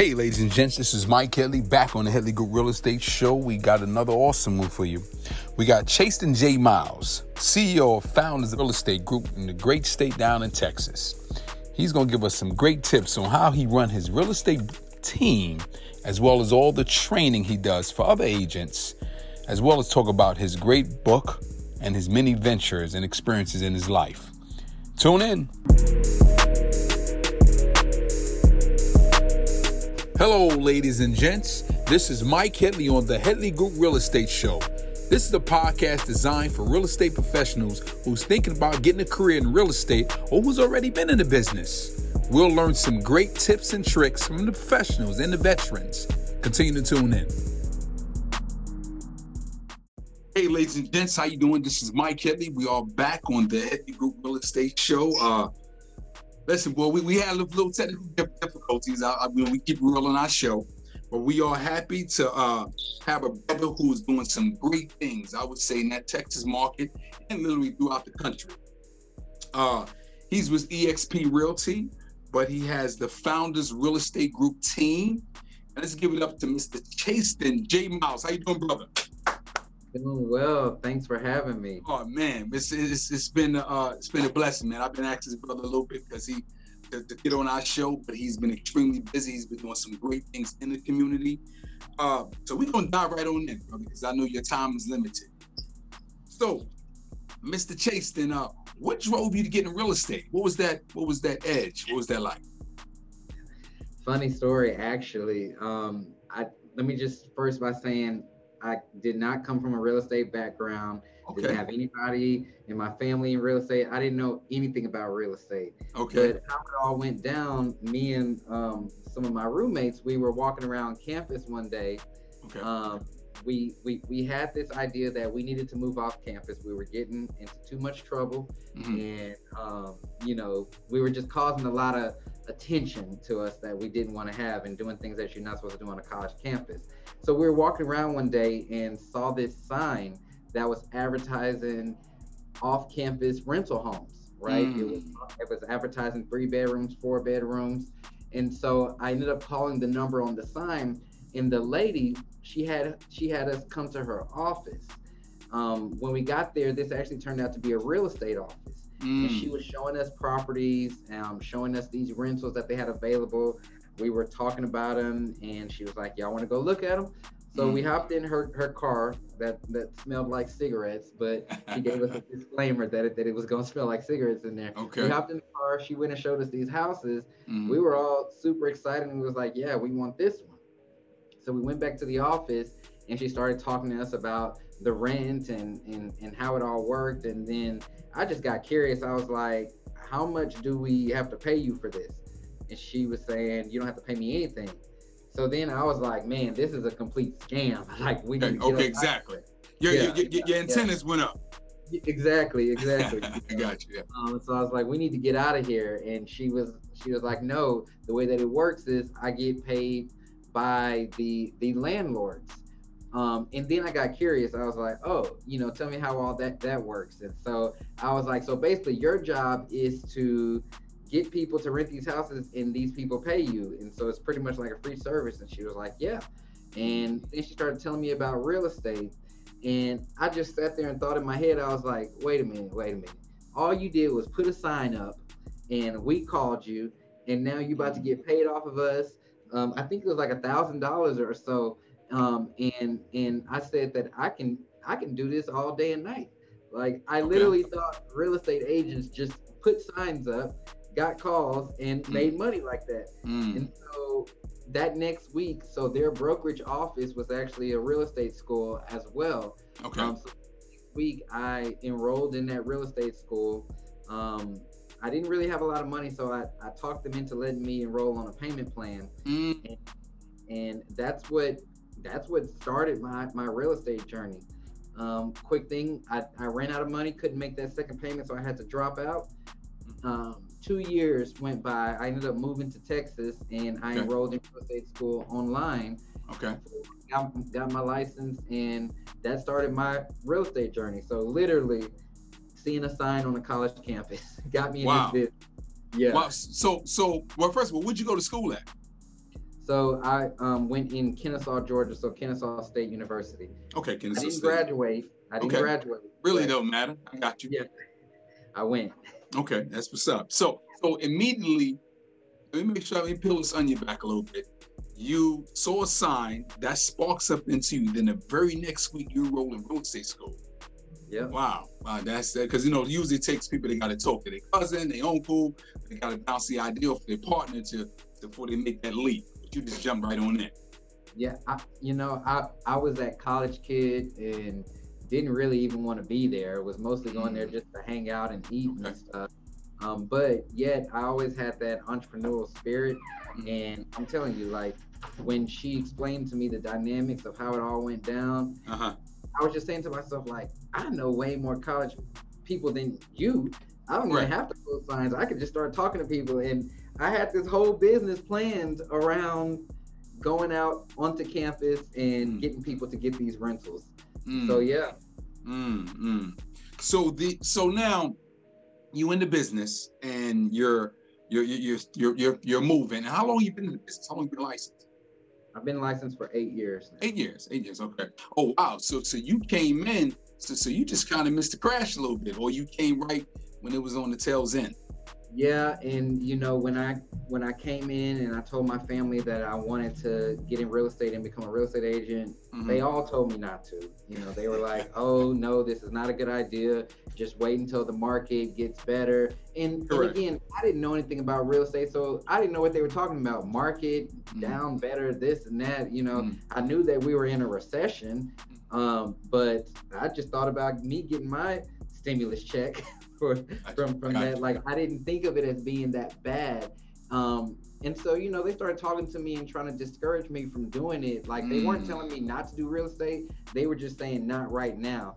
Hey, ladies and gents, this is Mike Headley back on the Headley Group Real Estate Show. We got another awesome one for you. We got Chastin J. Miles, CEO of Founders Real Estate Group in the great state down in Texas. He's going to give us some great tips on how he run his real estate team, as well as all the training he does for other agents, as well as talk about his great book and his many ventures and experiences in his life. Tune in. Hello, ladies and gents. This is Mike Headley on the Headley Group Real Estate Show. This is a podcast designed for real estate professionals who's thinking about getting a career in real estate or who's already been in the business. We'll learn some great tips and tricks from the professionals and the veterans. Continue to tune in. Hey, ladies and gents, how you doing? This is Mike Headley. We are back on the Headley Group Real Estate Show. Uh, listen, boy, we, we had a little technical difficulties. I, I mean, we keep rolling our show, but we are happy to uh, have a brother who is doing some great things. I would say in that Texas market and literally throughout the country. Uh, he's with EXP Realty, but he has the Founders Real Estate Group team. Let's give it up to Mr. Chastin J. Miles. How you doing, brother? Doing well. Thanks for having me. Oh man, it's it's, it's been uh it's been a blessing, man. I've been asking his brother a little bit because he to, to, get on our show, but he's been extremely busy. He's been doing some great things in the community. Uh, so we're gonna dive right on in, brother, because I know your time is limited. So, Mr. Chastin uh, what drove you to get in real estate? What was that? What was that edge? What was that like? Funny story, actually. Um, I let me just first by saying I did not come from a real estate background. Okay. Didn't have anybody in my family in real estate. I didn't know anything about real estate. Okay. But how it all went down, me and um, some of my roommates, we were walking around campus one day. Okay. Um, we, we we had this idea that we needed to move off campus. We were getting into too much trouble, mm-hmm. and um, you know we were just causing a lot of attention to us that we didn't want to have, and doing things that you're not supposed to do on a college campus. So we were walking around one day and saw this sign that was advertising off-campus rental homes. Right? Mm. It was it was advertising three bedrooms, four bedrooms, and so I ended up calling the number on the sign, and the lady she had she had us come to her office. Um, when we got there, this actually turned out to be a real estate office. Mm. And she mm. was showing us properties, um, showing us these rentals that they had available we were talking about him, and she was like, "Y'all want to go look at him?" So mm. we hopped in her her car that that smelled like cigarettes, but she gave us a disclaimer that it, that it was gonna smell like cigarettes in there. Okay. We hopped in the car. She went and showed us these houses. Mm. We were all super excited and we was like, "Yeah, we want this one." So we went back to the office and she started talking to us about the rent and and and how it all worked. And then I just got curious. I was like, "How much do we have to pay you for this?" And she was saying you don't have to pay me anything. So then I was like, man, this is a complete scam. Like we okay, okay exactly. Your, yeah, your, your, your antennas yeah. went up. Exactly, exactly. I got you. Um, so I was like, we need to get out of here. And she was she was like, no, the way that it works is I get paid by the the landlords. Um, and then I got curious. I was like, oh, you know, tell me how all that that works. And so I was like, so basically, your job is to get people to rent these houses and these people pay you. And so it's pretty much like a free service. And she was like, yeah. And then she started telling me about real estate. And I just sat there and thought in my head, I was like, wait a minute, wait a minute. All you did was put a sign up and we called you and now you're about to get paid off of us. Um, I think it was like a thousand dollars or so. Um, and and I said that I can I can do this all day and night. Like I okay. literally thought real estate agents just put signs up got calls and mm. made money like that. Mm. And so that next week, so their brokerage office was actually a real estate school as well. Okay. Um, so week I enrolled in that real estate school. Um, I didn't really have a lot of money, so I, I talked them into letting me enroll on a payment plan. Mm. And, and that's what that's what started my, my real estate journey. Um, quick thing, I, I ran out of money, couldn't make that second payment, so I had to drop out. Mm. Um, two years went by. I ended up moving to Texas and I okay. enrolled in real estate school online. Okay. Got, got my license and that started my real estate journey. So literally seeing a sign on a college campus got me wow. in this business. Yeah. Wow. So so well first of all, where'd you go to school at? So I um, went in Kennesaw, Georgia, so Kennesaw State University. Okay, Kennesaw I didn't State. graduate. I didn't Okay. graduate. Really don't matter. I got you. Yeah. I went. Okay, that's what's up. So, so immediately, let me make sure let me peel this onion back a little bit. You saw a sign that sparks up into you. Then the very next week, you roll in real estate school. Yeah. Wow, wow, that's that because you know usually takes people they got to talk to their cousin, their uncle, they got to bounce the idea off their partner to before they make that leap. But you just jump right on in. Yeah, I, you know, I I was that college kid and didn't really even want to be there. Was mostly going there just to hang out and eat Okay. and stuff. Um, but yet I always had that entrepreneurial spirit, and I'm telling you, like when she explained to me the dynamics of how it all went down, Uh huh. I was just saying to myself, like, I know way more college people than you. I don't Right. even have to post signs. I could just start talking to people. And I had this whole business planned around going out onto campus and Mm. getting people to get these rentals. So yeah, Mm, mm. So the so now you in the business and you're you're you're you're you're, you're moving. How long you been in the business? How long you been licensed? I've been licensed for eight years. now. Eight years. Eight years. Okay. Oh wow. So so you came in. So so you just kind of missed the crash a little bit, or you came right when it was on the tails end. Yeah, and you know when I when I came in and I told my family that I wanted to get in real estate and become a real estate agent, Mhm. they all told me not to. You know, they were like, "Oh no, this is not a good idea. Just wait until the market gets better." And, and again, I didn't know anything about real estate, so I didn't know what they were talking about. Market Mhm. down, better, this and that. You know, Mhm. I knew that we were in a recession, um, but I just thought about me getting my stimulus check for from from that. Like I didn't think of it as being that bad. Um, and so you know they started talking to me and trying to discourage me from doing it. Like they weren't Mm. telling me not to do real estate. They were just saying not right now.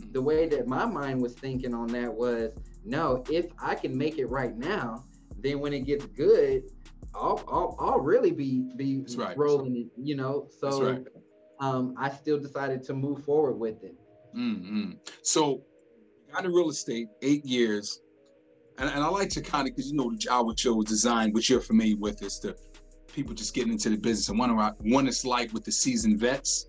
Mm. The way that my mind was thinking on that was no. If I can make it right now, then when it gets good, I'll I'll, I'll really be be right. rolling it. You know. So right. um, I still decided to move forward with it. Mm-hmm. So, got in real estate eight years, and, and I like to kind of because you know the our show is designed, which you're familiar with, is to people just getting into the business and wondering what it's like with the seasoned vets.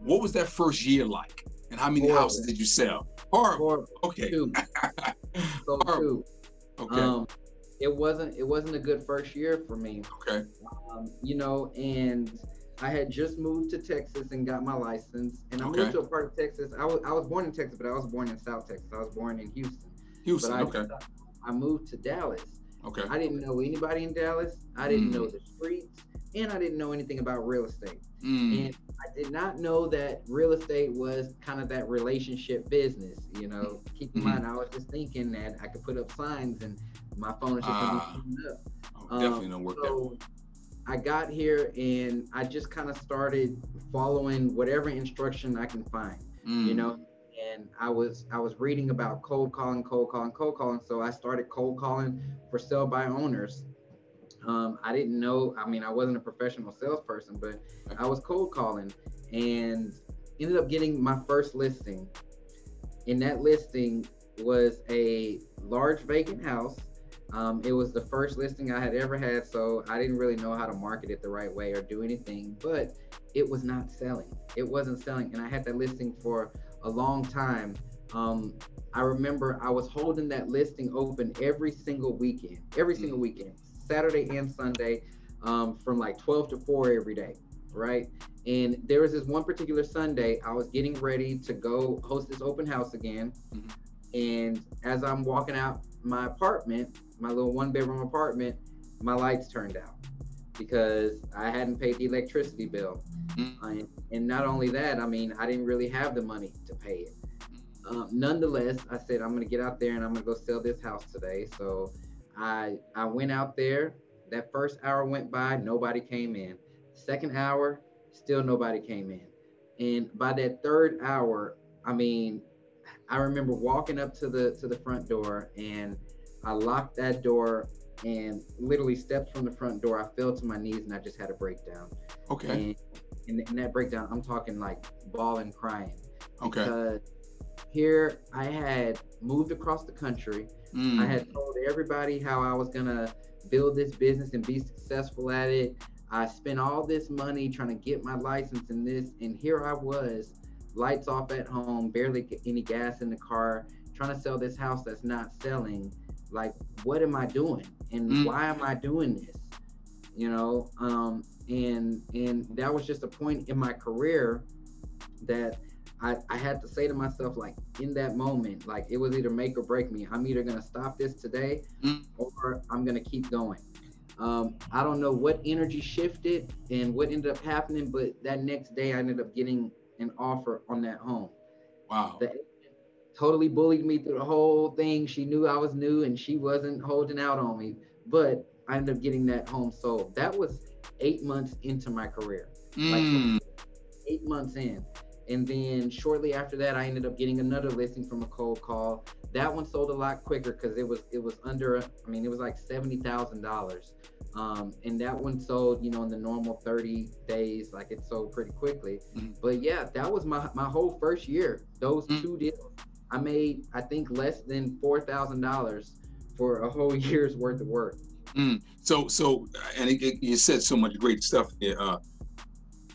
What was that first year like, and how many Horrible. houses did you sell? Horrible. Horrible. Okay. Two. So Horrible. two. Okay. Um, it wasn't it wasn't a good first year for me. okay. Um, you know, and I had just moved to Texas and got my license, and I Okay. moved to a part of Texas. I was I was born in Texas, but I was born in South Texas. I was born in Houston. Houston. but I, okay. I moved to Dallas. Okay. I didn't know anybody in Dallas. I didn't Mm. know the streets, and I didn't know anything about real estate. Mm. And I did not know that real estate was kind of that relationship business. You know, keep in Mhm. mind, I was just thinking that I could put up signs and my phone is just Ah. gonna be shooting up. Oh, definitely don't work that. way. I got here and I just kind of started following whatever instruction I can find, you Mm. know. And I was I was reading about cold calling, cold calling, cold calling. So I started cold calling for sell by owners. Um, I didn't know. I mean, I wasn't a professional salesperson, but I was cold calling and ended up getting my first listing. And that listing was a large vacant house. Um, it was the first listing I had ever had, so I didn't really know how to market it the right way or do anything, but it was not selling. It wasn't selling. And I had that listing for a long time. Um, I remember I was holding that listing open every single weekend, every single weekend, Saturday and Sunday, um, from like 12 to 4 every day, right? And there was this one particular Sunday, I was getting ready to go host this open house again. Mhm. And as I'm walking out my apartment, my little one bedroom apartment, my lights turned out because I hadn't paid the electricity bill. Mm. And, and not only that, I mean, I didn't really have the money to pay it. Um, nonetheless, I said I'm gonna get out there and I'm gonna go sell this house today. So I I went out there. That first hour went by, nobody came in. Second hour, still nobody came in. And by that third hour, I mean, I remember walking up to the to the front door and I locked that door and literally stepped from the front door. I fell to my knees and I just had a breakdown. Okay. And in, in that breakdown, I'm talking like bawling, crying Okay. because here I had moved across the country. Mm. I had told everybody how I was gonna build this business and be successful at it. I spent all this money trying to get my license and this, and here I was, lights off at home, barely any gas in the car, trying to sell this house that's not selling. Like, what am I doing? And mm. why am I doing this? You know, um, and and that was just a point in my career that I, I had to say to myself, like in that moment, like it was either make or break me. I'm either gonna stop this today mm. or I'm gonna keep going. Um, I don't know what energy shifted and what ended up happening, but that next day I ended up getting an offer on that home. Wow. The totally bullied me through the whole thing. She knew I was new and she wasn't holding out on me, but I ended up getting that home sold. That was eight months into my career. Mm. Like eight months in. And then shortly after that, I ended up getting another listing from a cold call. That one sold a lot quicker because it was it was under I mean it was like seventy thousand dollars. Um, and that one sold, you know, in the normal 30 days, like it sold pretty quickly. Mm-hmm. But yeah, that was my my whole first year. Those mm-hmm. two deals, I made I think less than four thousand dollars for a whole year's worth of work. Mm. So so, and it, it, you said so much great stuff there. Uh,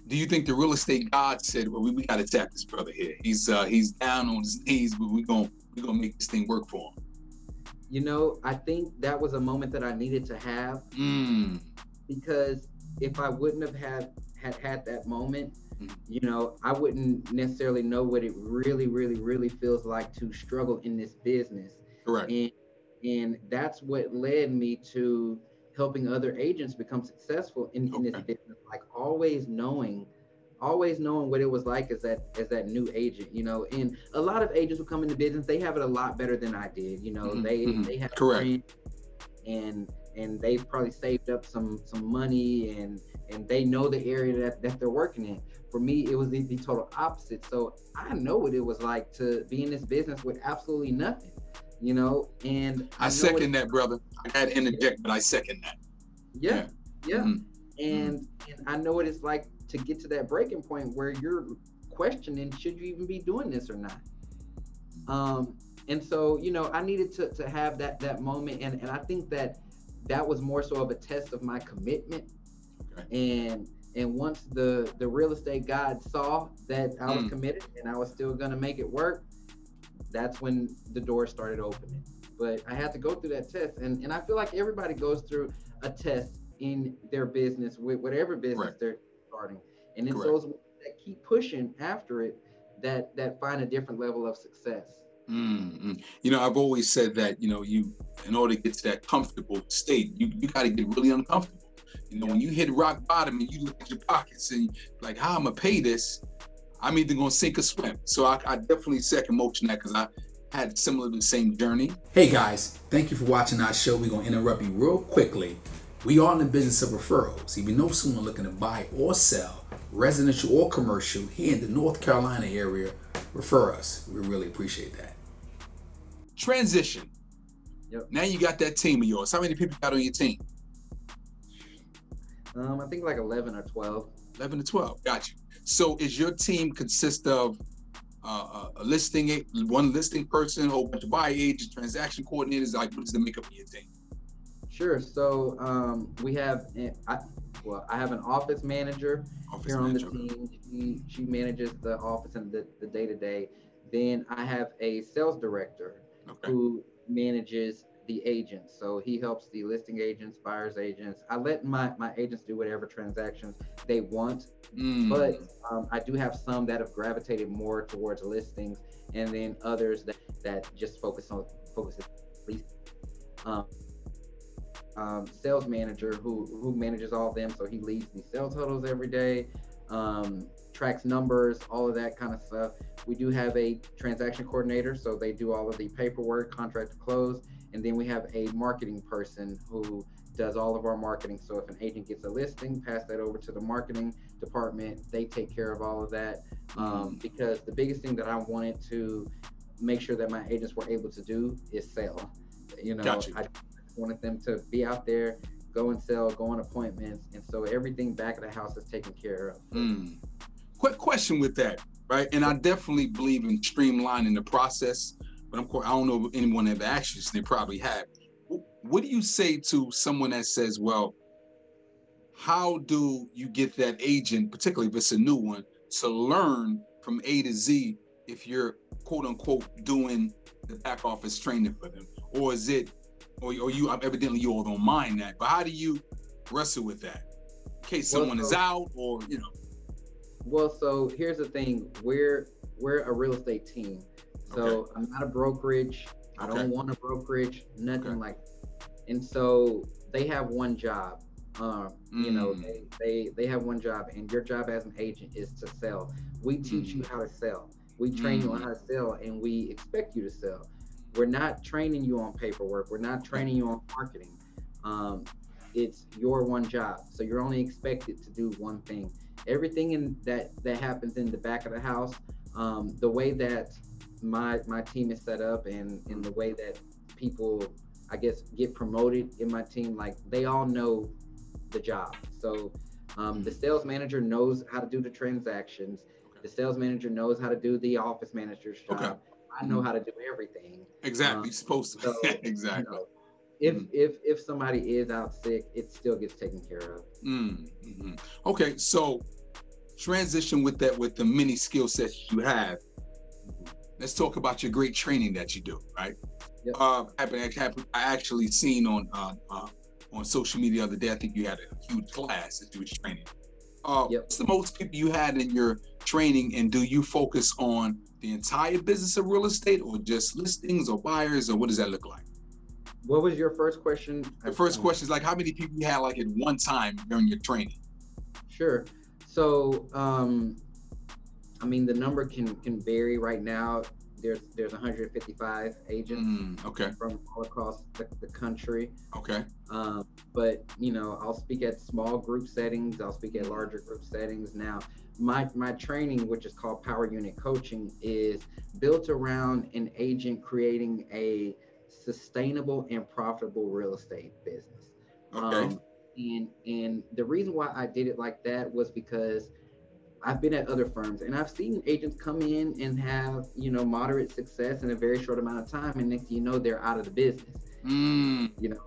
do you think the real estate god said, "Well, we, we got to tap this brother here. He's uh, he's down on his knees, but we're gonna we're gonna make this thing work for him." You know, I think that was a moment that I needed to have mm. because if I wouldn't have had had had that moment. You know, I wouldn't necessarily know what it really, really, really feels like to struggle in this business. Correct. And and that's what led me to helping other agents become successful in, okay. in this business like always knowing always knowing what it was like as that as that new agent you know and a lot of agents who come into business they have it a lot better than i did you know mm-hmm. they mm-hmm. they have correct and and they've probably saved up some some money and and they know the area that, that they're working in for me it was the, the total opposite so i know what it was like to be in this business with absolutely nothing you know, and I, I second that, brother. I had to interject, but I second that. Yeah, yeah, yeah. Mm-hmm. and and I know what it's like to get to that breaking point where you're questioning should you even be doing this or not. Um, and so you know, I needed to to have that that moment, and and I think that that was more so of a test of my commitment. And and once the the real estate god saw that I was mm. committed and I was still gonna make it work, that's when the door started opening. But I had to go through that test, and and I feel like everybody goes through a test in their business with whatever business they're starting, and it's those that keep pushing after it that that find a different level of success. Mm-hmm. You know, I've always said that you know you in order to get to that comfortable state, you you got to get really uncomfortable. You know, when you hit rock bottom and you look at your pockets and like, how am I gonna pay this? I'm either gonna sink or swim. So I, I definitely second motion that because I had similar the same journey. Hey guys, thank you for watching our show. We're gonna interrupt you real quickly. We are in the business of referrals. If you know someone looking to buy or sell, residential or commercial, here in the North Carolina area, refer us. We really appreciate that. Transition. Yep. Now you got that team of yours. How many people got on your team? Um, I think like 11 or 12. 11 to 12. Got you. So is your team consist of uh, a listing, one listing person, a whole bunch of buy agents, transaction coordinators? Like, what is the makeup of your team? Sure. So um, we have, I, well, I have an office manager office here manager. on the team. She, she manages the office and the day to day. Then I have a sales director okay. who manages the agents. So he helps the listing agents, buyers agents. I let my, my agents do whatever transactions they want, mm. but um, I do have some that have gravitated more towards listings, and then others that, that just focus on focus um, um, sales manager who who manages all of them. So he leads the sales totals every day, um, tracks numbers, all of that kind of stuff. We do have a transaction coordinator, so they do all of the paperwork, contract to close and then we have a marketing person who does all of our marketing. So if an agent gets a listing, pass that over to the marketing department. They take care of all of that. Um, mm. because the biggest thing that I wanted to make sure that my agents were able to do is sell. You know, gotcha. I wanted them to be out there, go and sell, go on appointments, and so everything back of the house is taken care of. Mm. Quick question with that, right? And I definitely believe in streamlining the process but of course, I don't know if anyone ever so they probably have. What do you say to someone that says, well, how do you get that agent, particularly if it's a new one, to learn from A to Z if you're quote unquote doing the back office training for them? Or is it, or, or you evidently you all don't mind that, but how do you wrestle with that in case Well, someone is out or, you know? Well, so here's the thing: we're we're a real estate team. So I'm not a brokerage. I Okay. don't want a brokerage. Nothing Okay. like. And so they have one job. Um, you know, Mm. they, they they have one job, and your job as an agent is to sell. We teach you how to sell. We train you on Mm. how to sell, and we expect you to sell. We're not training you on paperwork. We're not training you on marketing. Um, it's your one job, so you're only expected to do one thing. Everything in that that happens in the back of the house, um, the way that my my team is set up, and in the way that people, I guess, get promoted in my team, like they all know the job. So um, the sales manager knows how to do the transactions. The sales manager knows how to do the office manager's job. Okay. I know how to do everything. Exactly. Um, You're supposed to. so, you exactly. know, if Mhm. if if somebody is out sick, it still gets taken care of. Mm, mhm. Okay, so transition with that with the many skill sets you have. Let's talk about your great training that you do, right? Yep. Uh, happened, happened, I actually seen on uh, uh, on social media the other day. I think you had a huge class that you were training. Uh, Yep. What's the most people you had in your training, and do you focus on the entire business of real estate, or just listings, or buyers, or what does that look like? What was your first question? The first question is like, how many people you had like at one time during your training? Sure. So, um, I mean, the number can can vary. Right now, there's there's 155 agents Mm, okay, from all across the, the country. okay. Um, but you know, I'll speak at small group settings. I'll speak at larger group settings. Now, my my training, which is called Power Unit Coaching, is built around an agent creating a sustainable and profitable real estate business. Okay. Um, and and the reason why I did it like that was because I've been at other firms and I've seen agents come in and have you know moderate success in a very short amount of time, and next thing you know they're out of the business. Mm, You know,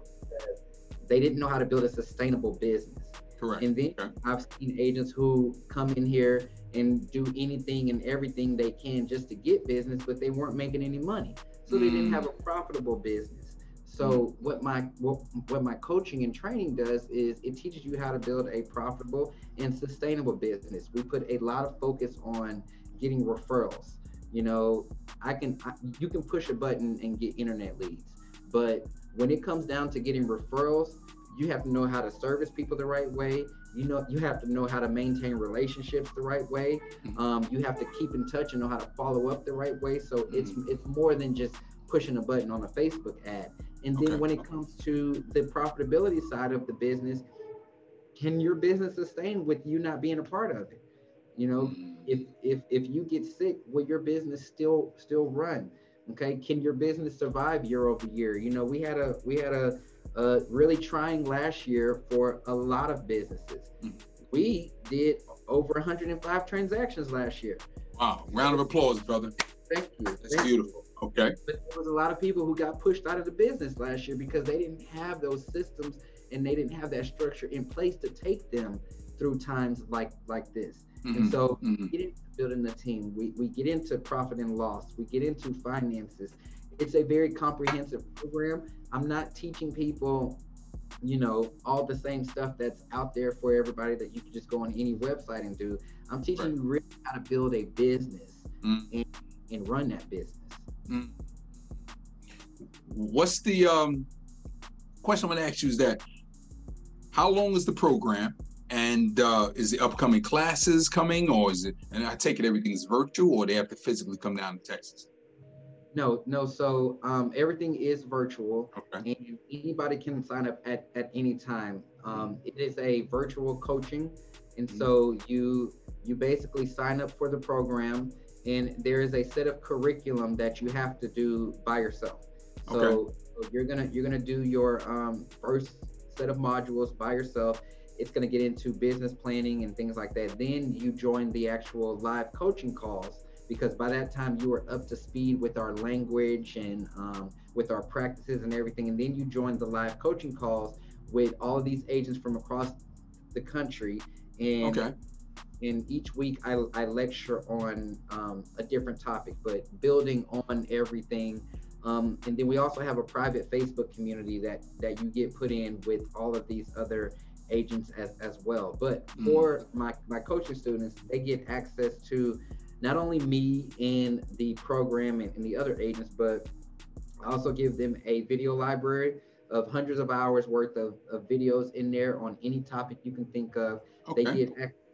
they didn't know how to build a sustainable business. correct. And then Okay. I've seen agents who come in here and do anything and everything they can just to get business, but they weren't making any money. So they didn't Mm. have a profitable business. So what my what, what my coaching and training does is it teaches you how to build a profitable and sustainable business. We put a lot of focus on getting referrals. You know, I can I, you can push a button and get internet leads, but when it comes down to getting referrals, you have to know how to service people the right way. You know, you have to know how to maintain relationships the right way. Mhm. Um, you have to keep in touch and know how to follow up the right way. So it's it's more than just pushing a button on a Facebook ad. And then Okay. when it comes to the profitability side of the business, can your business sustain with you not being a part of it? You know, Mm, if if if you get sick, will your business still still run? Okay, can your business survive year over year? You know, we had a we had a, a really trying last year for a lot of businesses. Mm. We did over 105 transactions last year. Wow. Round of applause, brother. Thank you. That's Thank you. Okay. But there was a lot of people who got pushed out of the business last year because they didn't have those systems and they didn't have that structure in place to take them through times like like this. And Mhm, so mhm. we get into building the team. We, we get into profit and loss. We get into finances. It's a very comprehensive program. I'm not teaching people, you know, all the same stuff that's out there for everybody that you can just go on any website and do. I'm teaching Right. you really how to build a business Mm. and, and run that business. What's the um question I'm gonna ask you is that how long is the program and uh is the upcoming classes coming or is it and I take it everything's virtual or they have to physically come down to Texas? No, no. So um, everything is virtual. Okay. and anybody can sign up at, at any time. Um, it is a virtual coaching, and so you you basically sign up for the program, and there is a set of curriculum that you have to do by yourself. So, so you're gonna you're gonna do your um, first set of modules by yourself. It's gonna get into business planning and things like that. Then you join the actual live coaching calls because by that time you are up to speed with our language and um, with our practices and everything. And then you join the live coaching calls with all of these agents from across the country, and Okay. And each week I, I lecture on um, a different topic, but building on everything. Um, and then we also have a private Facebook community that that you get put in with all of these other agents as, as well. But Mm. for my, my coaching students, they get access to not only me and the program and, and the other agents, but I also give them a video library of hundreds of hours worth of, of videos in there on any topic you can think of. They get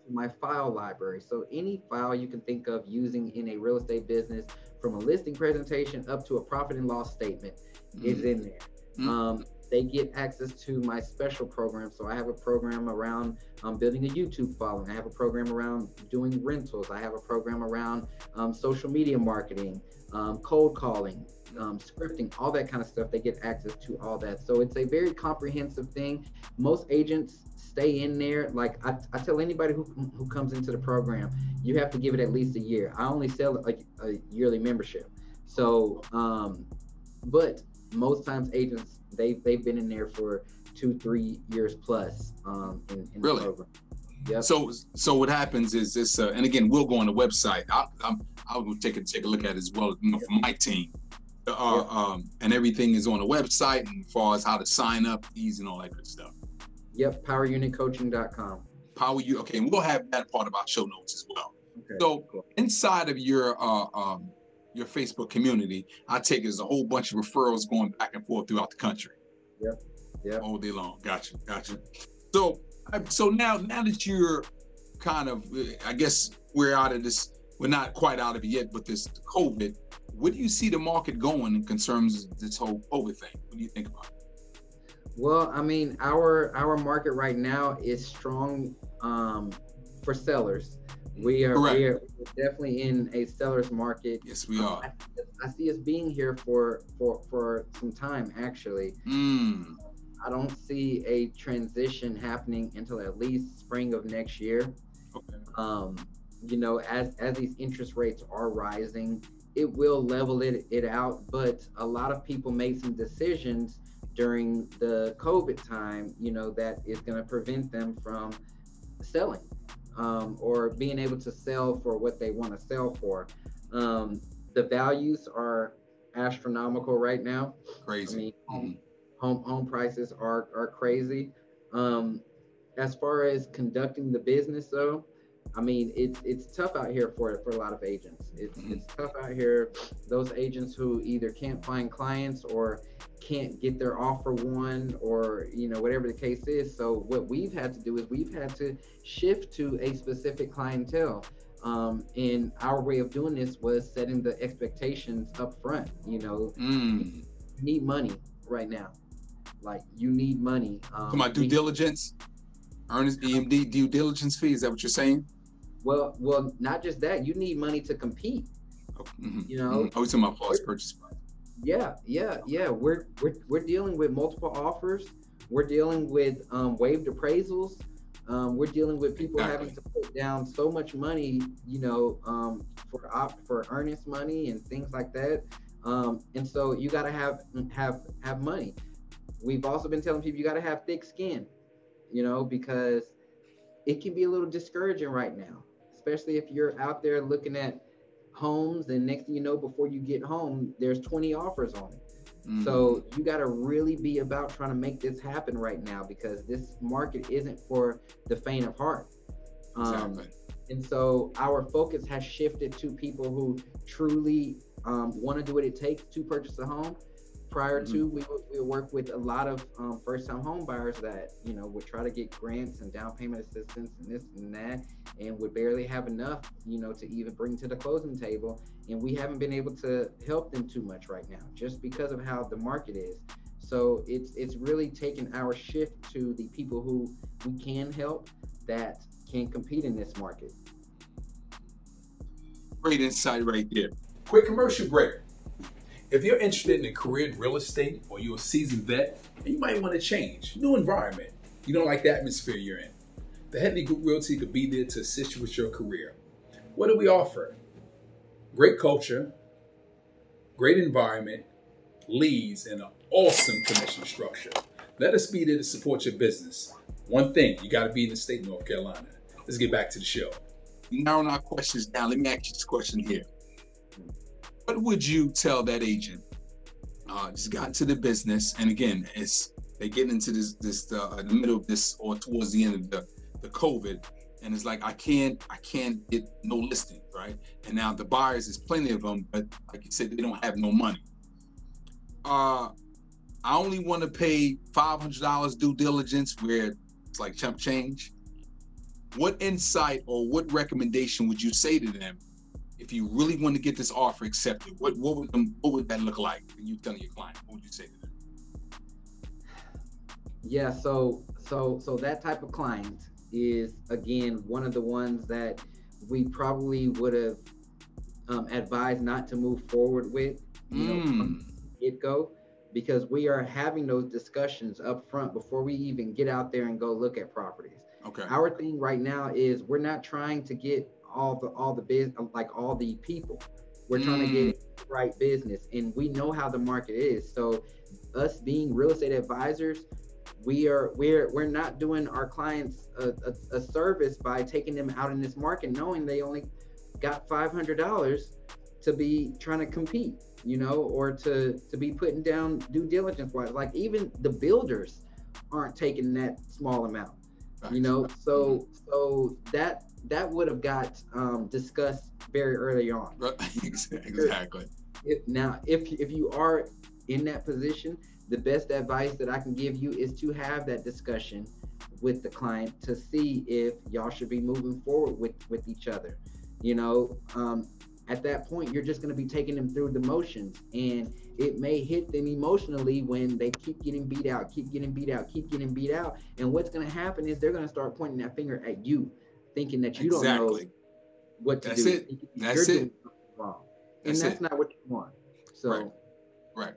my file library. So any file you can think of using in a real estate business, from a listing presentation up to a profit and loss statement, is Mhm. in there. Mm. Um, they get access to my special program. So I have a program around um, building a YouTube following. I have a program around doing rentals. I have a program around um, social media marketing, um, cold calling, um, scripting, all that kind of stuff. They get access to all that. So it's a very comprehensive thing. Most agents stay in there. Like I, I tell anybody who, who comes into the program, you have to give it at least a year. I only sell a, a yearly membership. So, um, but most times agents they they've been in there for two three years plus um, in, in Really? the program. Yep. So, so what happens is this, uh, and again, we'll go on the website. I, I'm, I will take a take a look at it as well you know, for my team, uh, Yeah. um, and everything is on the website, and as far as how to sign up, fees, and all that good stuff. Yep, powerunitcoaching.com. Power you, okay, and we'll have that part of our show notes as well. Okay. So cool. inside of your uh, um, your Facebook community, I take it there's a whole bunch of referrals going back and forth throughout the country. Yep. Yep. All day long. Gotcha. Gotcha. So so now now that you're kind of uh, I guess we're out of this. We're not quite out of it yet, but this COVID. Where do you see the market going in concerns of this whole COVID thing? What do you think about it? Well, I mean, our our market right now is strong um, for sellers. We are, Correct. we are definitely in a seller's market. Yes, we are. I, I see us being here for for for some time actually. Mm. I don't see a transition happening until at least spring of next year. Okay. Um, you know, as as these interest rates are rising, it will level it it out. But a lot of people made some decisions during the COVID time, you know, that is going to prevent them from selling um, or being able to sell for what they want to sell for. Um, the values are astronomical right now. I Crazy. mean, home, Mhm. home home prices are are crazy. Um, as far as conducting the business, though, I mean, it's it's tough out here for for a lot of agents. It's Mhm. it's tough out here. Those agents who either can't find clients or can't get their offer won, or you know whatever the case is. So what we've had to do is we've had to shift to a specific clientele. Um, and our way of doing this was setting the expectations up front. You know, Mm. you need money right now. Like you need money. Um, Come on, due diligence, earnest EMD due diligence fee. Is that what you're saying? Well, well, not just that. You need money to compete. Oh, mhm, You know? mhm. Oh, talking about false purchase price. Yeah, yeah, yeah. We're we're we're dealing with multiple offers. We're dealing with um, waived appraisals. Um, we're dealing with people having to put down so much money, you know, um, for op- for earnest money and things like that. Um, and so you got to have have have money. We've also been telling people you got to have thick skin, you know, because it can be a little discouraging right now, especially if you're out there looking at homes and next thing you know before you get home there's 20 offers on it Mhm. so you got to really be about trying to make this happen right now because this market isn't for the faint of heart um, exactly. and so our focus has shifted to people who truly um, want to do what it takes to purchase a home. Prior Mm-hmm. to, we would, we would work with a lot of um, first-time home buyers that you know would try to get grants and down payment assistance and this and that, and would barely have enough, you know, to even bring to the closing table. And we haven't been able to help them too much right now, just because of how the market is. So it's it's really taken our shift to the people who we can help that can compete in this market. Great insight right there. Quick commercial break. If you're interested in a career in real estate or you're a seasoned vet and you might want to change, new environment, you don't like the atmosphere you're in, the Headley Group Realty could be there to assist you with your career. What do we offer? Great culture, great environment, leads, and an awesome commission structure. Let us be there to support your business. One thing, you got to be in the state of North Carolina. Let's get back to the show. Narrowing our questions down. Let me ask you this question here. What would you tell that agent? Uh, just got into the business, and again, it's they get into this this uh, the middle of this or towards the end of the the COVID, and it's like I can't I can't get no listings, right? And now the buyers, is plenty of them, but like you said, they don't have no money. Uh, I only want to pay five hundred dollars due diligence, where it's like chump change. What insight or what recommendation would you say to them if you really want to get this offer accepted? What what would them, what would that look like? When you telling your client, what would you say to them? Yeah, so so so that type of client is again one of the ones that we probably would have um, advised not to move forward with, you know, from get go, because we are having those discussions up front before we even get out there and go look at properties. Okay. Our thing right now is we're not trying to get all the all the biz like all the people. We're trying to mm. get the right business, and we know how the market is. So, us being real estate advisors, we are we're we're not doing our clients a, a, a service by taking them out in this market, knowing they only got five hundred dollars to be trying to compete, you know, or to to be putting down due diligence wise. Like even the builders aren't taking that small amount you know so mm-hmm. so that that would have got um, discussed very early on. Exactly. if, now if if you are in that position the best advice that i can give you is to have that discussion with the client to see if y'all should be moving forward with with each other. You know um, at that point you're just going to be taking them through the motions and it may hit them emotionally when they keep getting beat out keep getting beat out keep getting beat out and what's going to happen is they're going to start pointing that finger at you thinking that you don't know Exactly. what to That's do it. That's you're it. wrong and That's that's not what you want so Right. Right.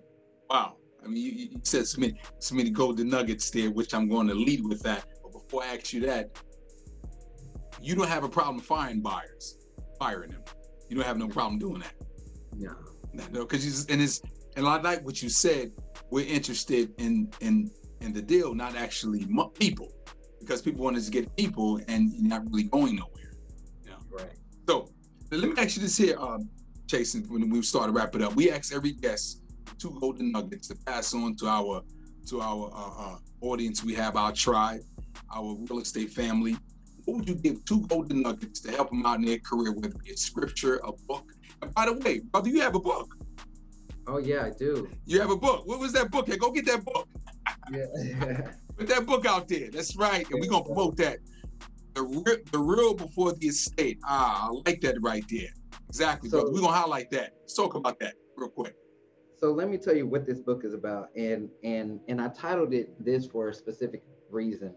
Wow. I mean, you, you said so many, so many golden nuggets there, which I'm going to lead with that. But before I ask you that, you don't have a problem firing buyers, firing them. You don't have no problem doing that. no No, because you and it's and I like what you said. We're interested in in in the deal, not actually people, because people want us to get people, and you're not really going nowhere. right So let me ask you this here, um, Jason. When we start to wrap it up, we ask every guest two golden nuggets to pass on to our to our uh, uh, audience. We have our tribe, our real estate family. What would you give two golden nuggets to help them out in their career, whether it be a scripture, a book? And by the way, brother, you have a book. oh yeah i do You have a book. What was that book? Hey, go get that book. yeah Put that book out there. That's right, and we're gonna promote that. The real, the real before the estate. Ah, I like that right there. Exactly, So- brother. We're gonna highlight that. Let's talk about that real quick. so let me tell you what this book is about and and and i titled it this for a specific reason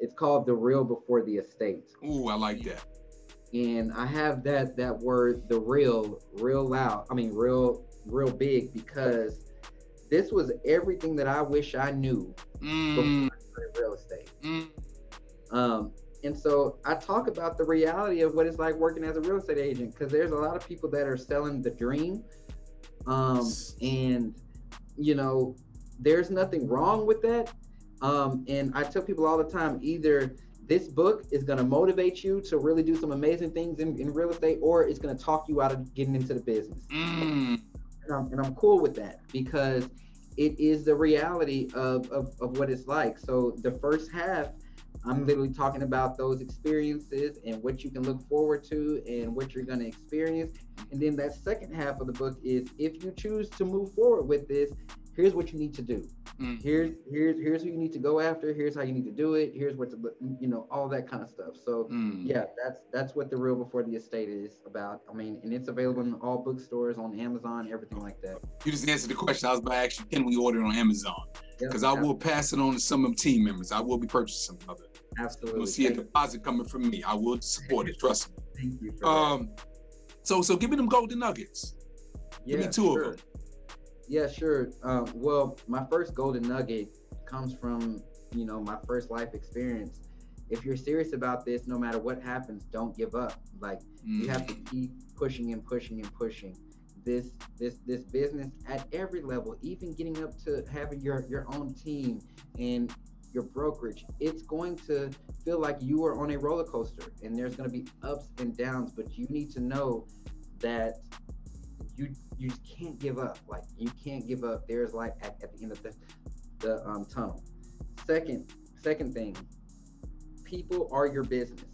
it's called the real before the estate Ooh, I like that. and i have that that word the real real loud i mean real real big because this was everything that i wish i knew Mm, I started real estate. Mm, um and so i talk about the reality of what it's like working as a real estate agent because there's a lot of people that are selling the dream um and you know there's nothing wrong with that. Um and i tell people all the time either this book is going to motivate you to really do some amazing things in, in real estate or it's going to talk you out of getting into the business. Mm. and I'm, and I'm cool with that because it is the reality of, of, of what it's like. So the first half, I'm mm-hmm. literally talking about those experiences and what you can look forward to and what you're going to experience. And then that second half of the book is if you choose to move forward with this, here's what you need to do. Mm. Here's here's here's who you need to go after. Here's how you need to do it. Here's what to you know all that kind of stuff. So Mm. yeah, that's that's what the real before the estate is about. I mean, and it's available in all bookstores, on Amazon, everything like that. You just answered the question. I was about to ask you, can we order it on Amazon? Yeah, Because I will pass it on to some of team members. I will be purchasing some of it. absolutely. You'll see a Thank, deposit coming from me. I will support it. Trust me. thank you for that. Um, so so give me them golden nuggets. give me two of them. Yeah, sure. Um, well, my first golden nugget comes from you know my first life experience. If you're serious about this, no matter what happens, don't give up. Like you have to Mm. keep pushing and pushing and pushing. This this this business at every level, even getting up to having your your own team and your brokerage, it's going to feel like you are on a roller coaster and there's going to be ups and downs, but you need to know that you you can't give up. Like you can't give up. There's like at, at the end of the the um, tunnel. Second, second thing, people are your business.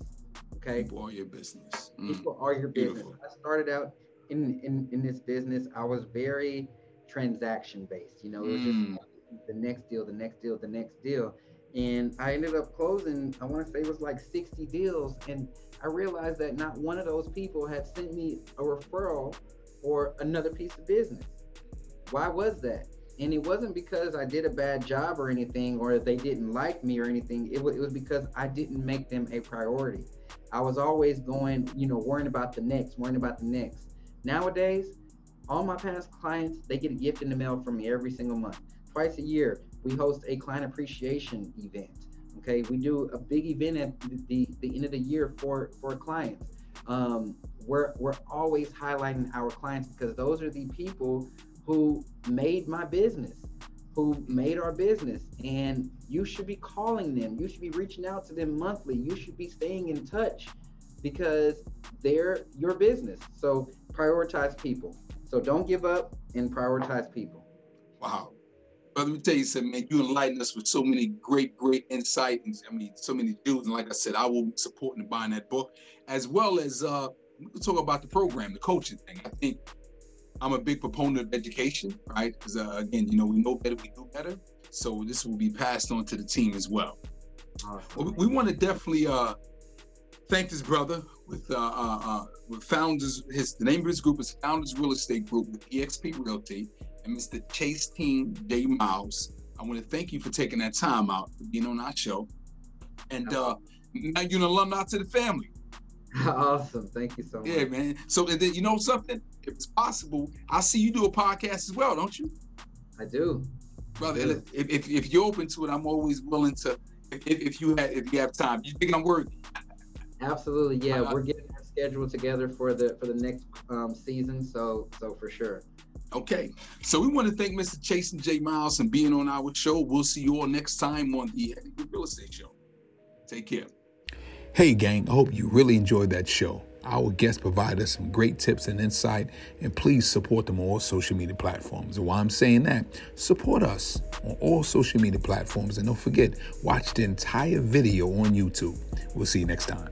Okay. People are your business. Mm. People are your business. Beautiful. I started out in, in in this business. I was very transaction based. You know, it was mm. just the next deal, the next deal, the next deal. And I ended up closing, I want to say it was like 60 deals. And I realized that not one of those people had sent me a referral or another piece of business. Why was that? And it wasn't because I did a bad job or anything, or they didn't like me or anything. It was, it was because I didn't make them a priority. I was always going, you know, worrying about the next, worrying about the next. Nowadays, all my past clients, they get a gift in the mail from me every single month twice a year, we host a client appreciation event. Okay, we do a big event at the, the end of the year for for clients. Um, we're we're always highlighting our clients because those are the people who made my business, who made our business, and you should be calling them. You should be reaching out to them monthly. You should be staying in touch because they're your business. So prioritize people. So don't give up and prioritize people. Wow. But let me tell you something, man. You enlighten us with so many great, great insights. I mean, so many dudes. And like I said, I will be supporting and buying that book, as well as uh, we can talk about the program, the coaching thing. I think I'm a big proponent of education, right? Because uh, again, you know, we know better, we do better. So this will be passed on to the team as well. Awesome. We, we want to definitely uh, thank this brother with uh, uh, uh, with founders. His the name of his group is Founders Real Estate Group with EXP Realty and Mr. Chastin J Miles. I want to thank you for taking that time out for being on our show. And uh, now you're an alumni to the family. Awesome. Thank you so much. Yeah, man. So and then you know something? If it's possible, I see you do a podcast as well, don't you? I do. Brother, I do. If, if, if you're open to it, I'm always willing to if, if you have if you have time. You think I'm worthy? Absolutely. Yeah, uh, we're getting our schedule together for the for the next um, season. So so for sure. Okay, so we want to thank Mr. Chastin J Miles and being on our show. We'll see you all next time on the Real Estate Show. Take care. Hey, gang, I hope you really enjoyed that show. Our guests provide us some great tips and insight, and please support them on all social media platforms. And while I'm saying that, support us on all social media platforms, and don't forget, watch the entire video on YouTube. We'll see you next time.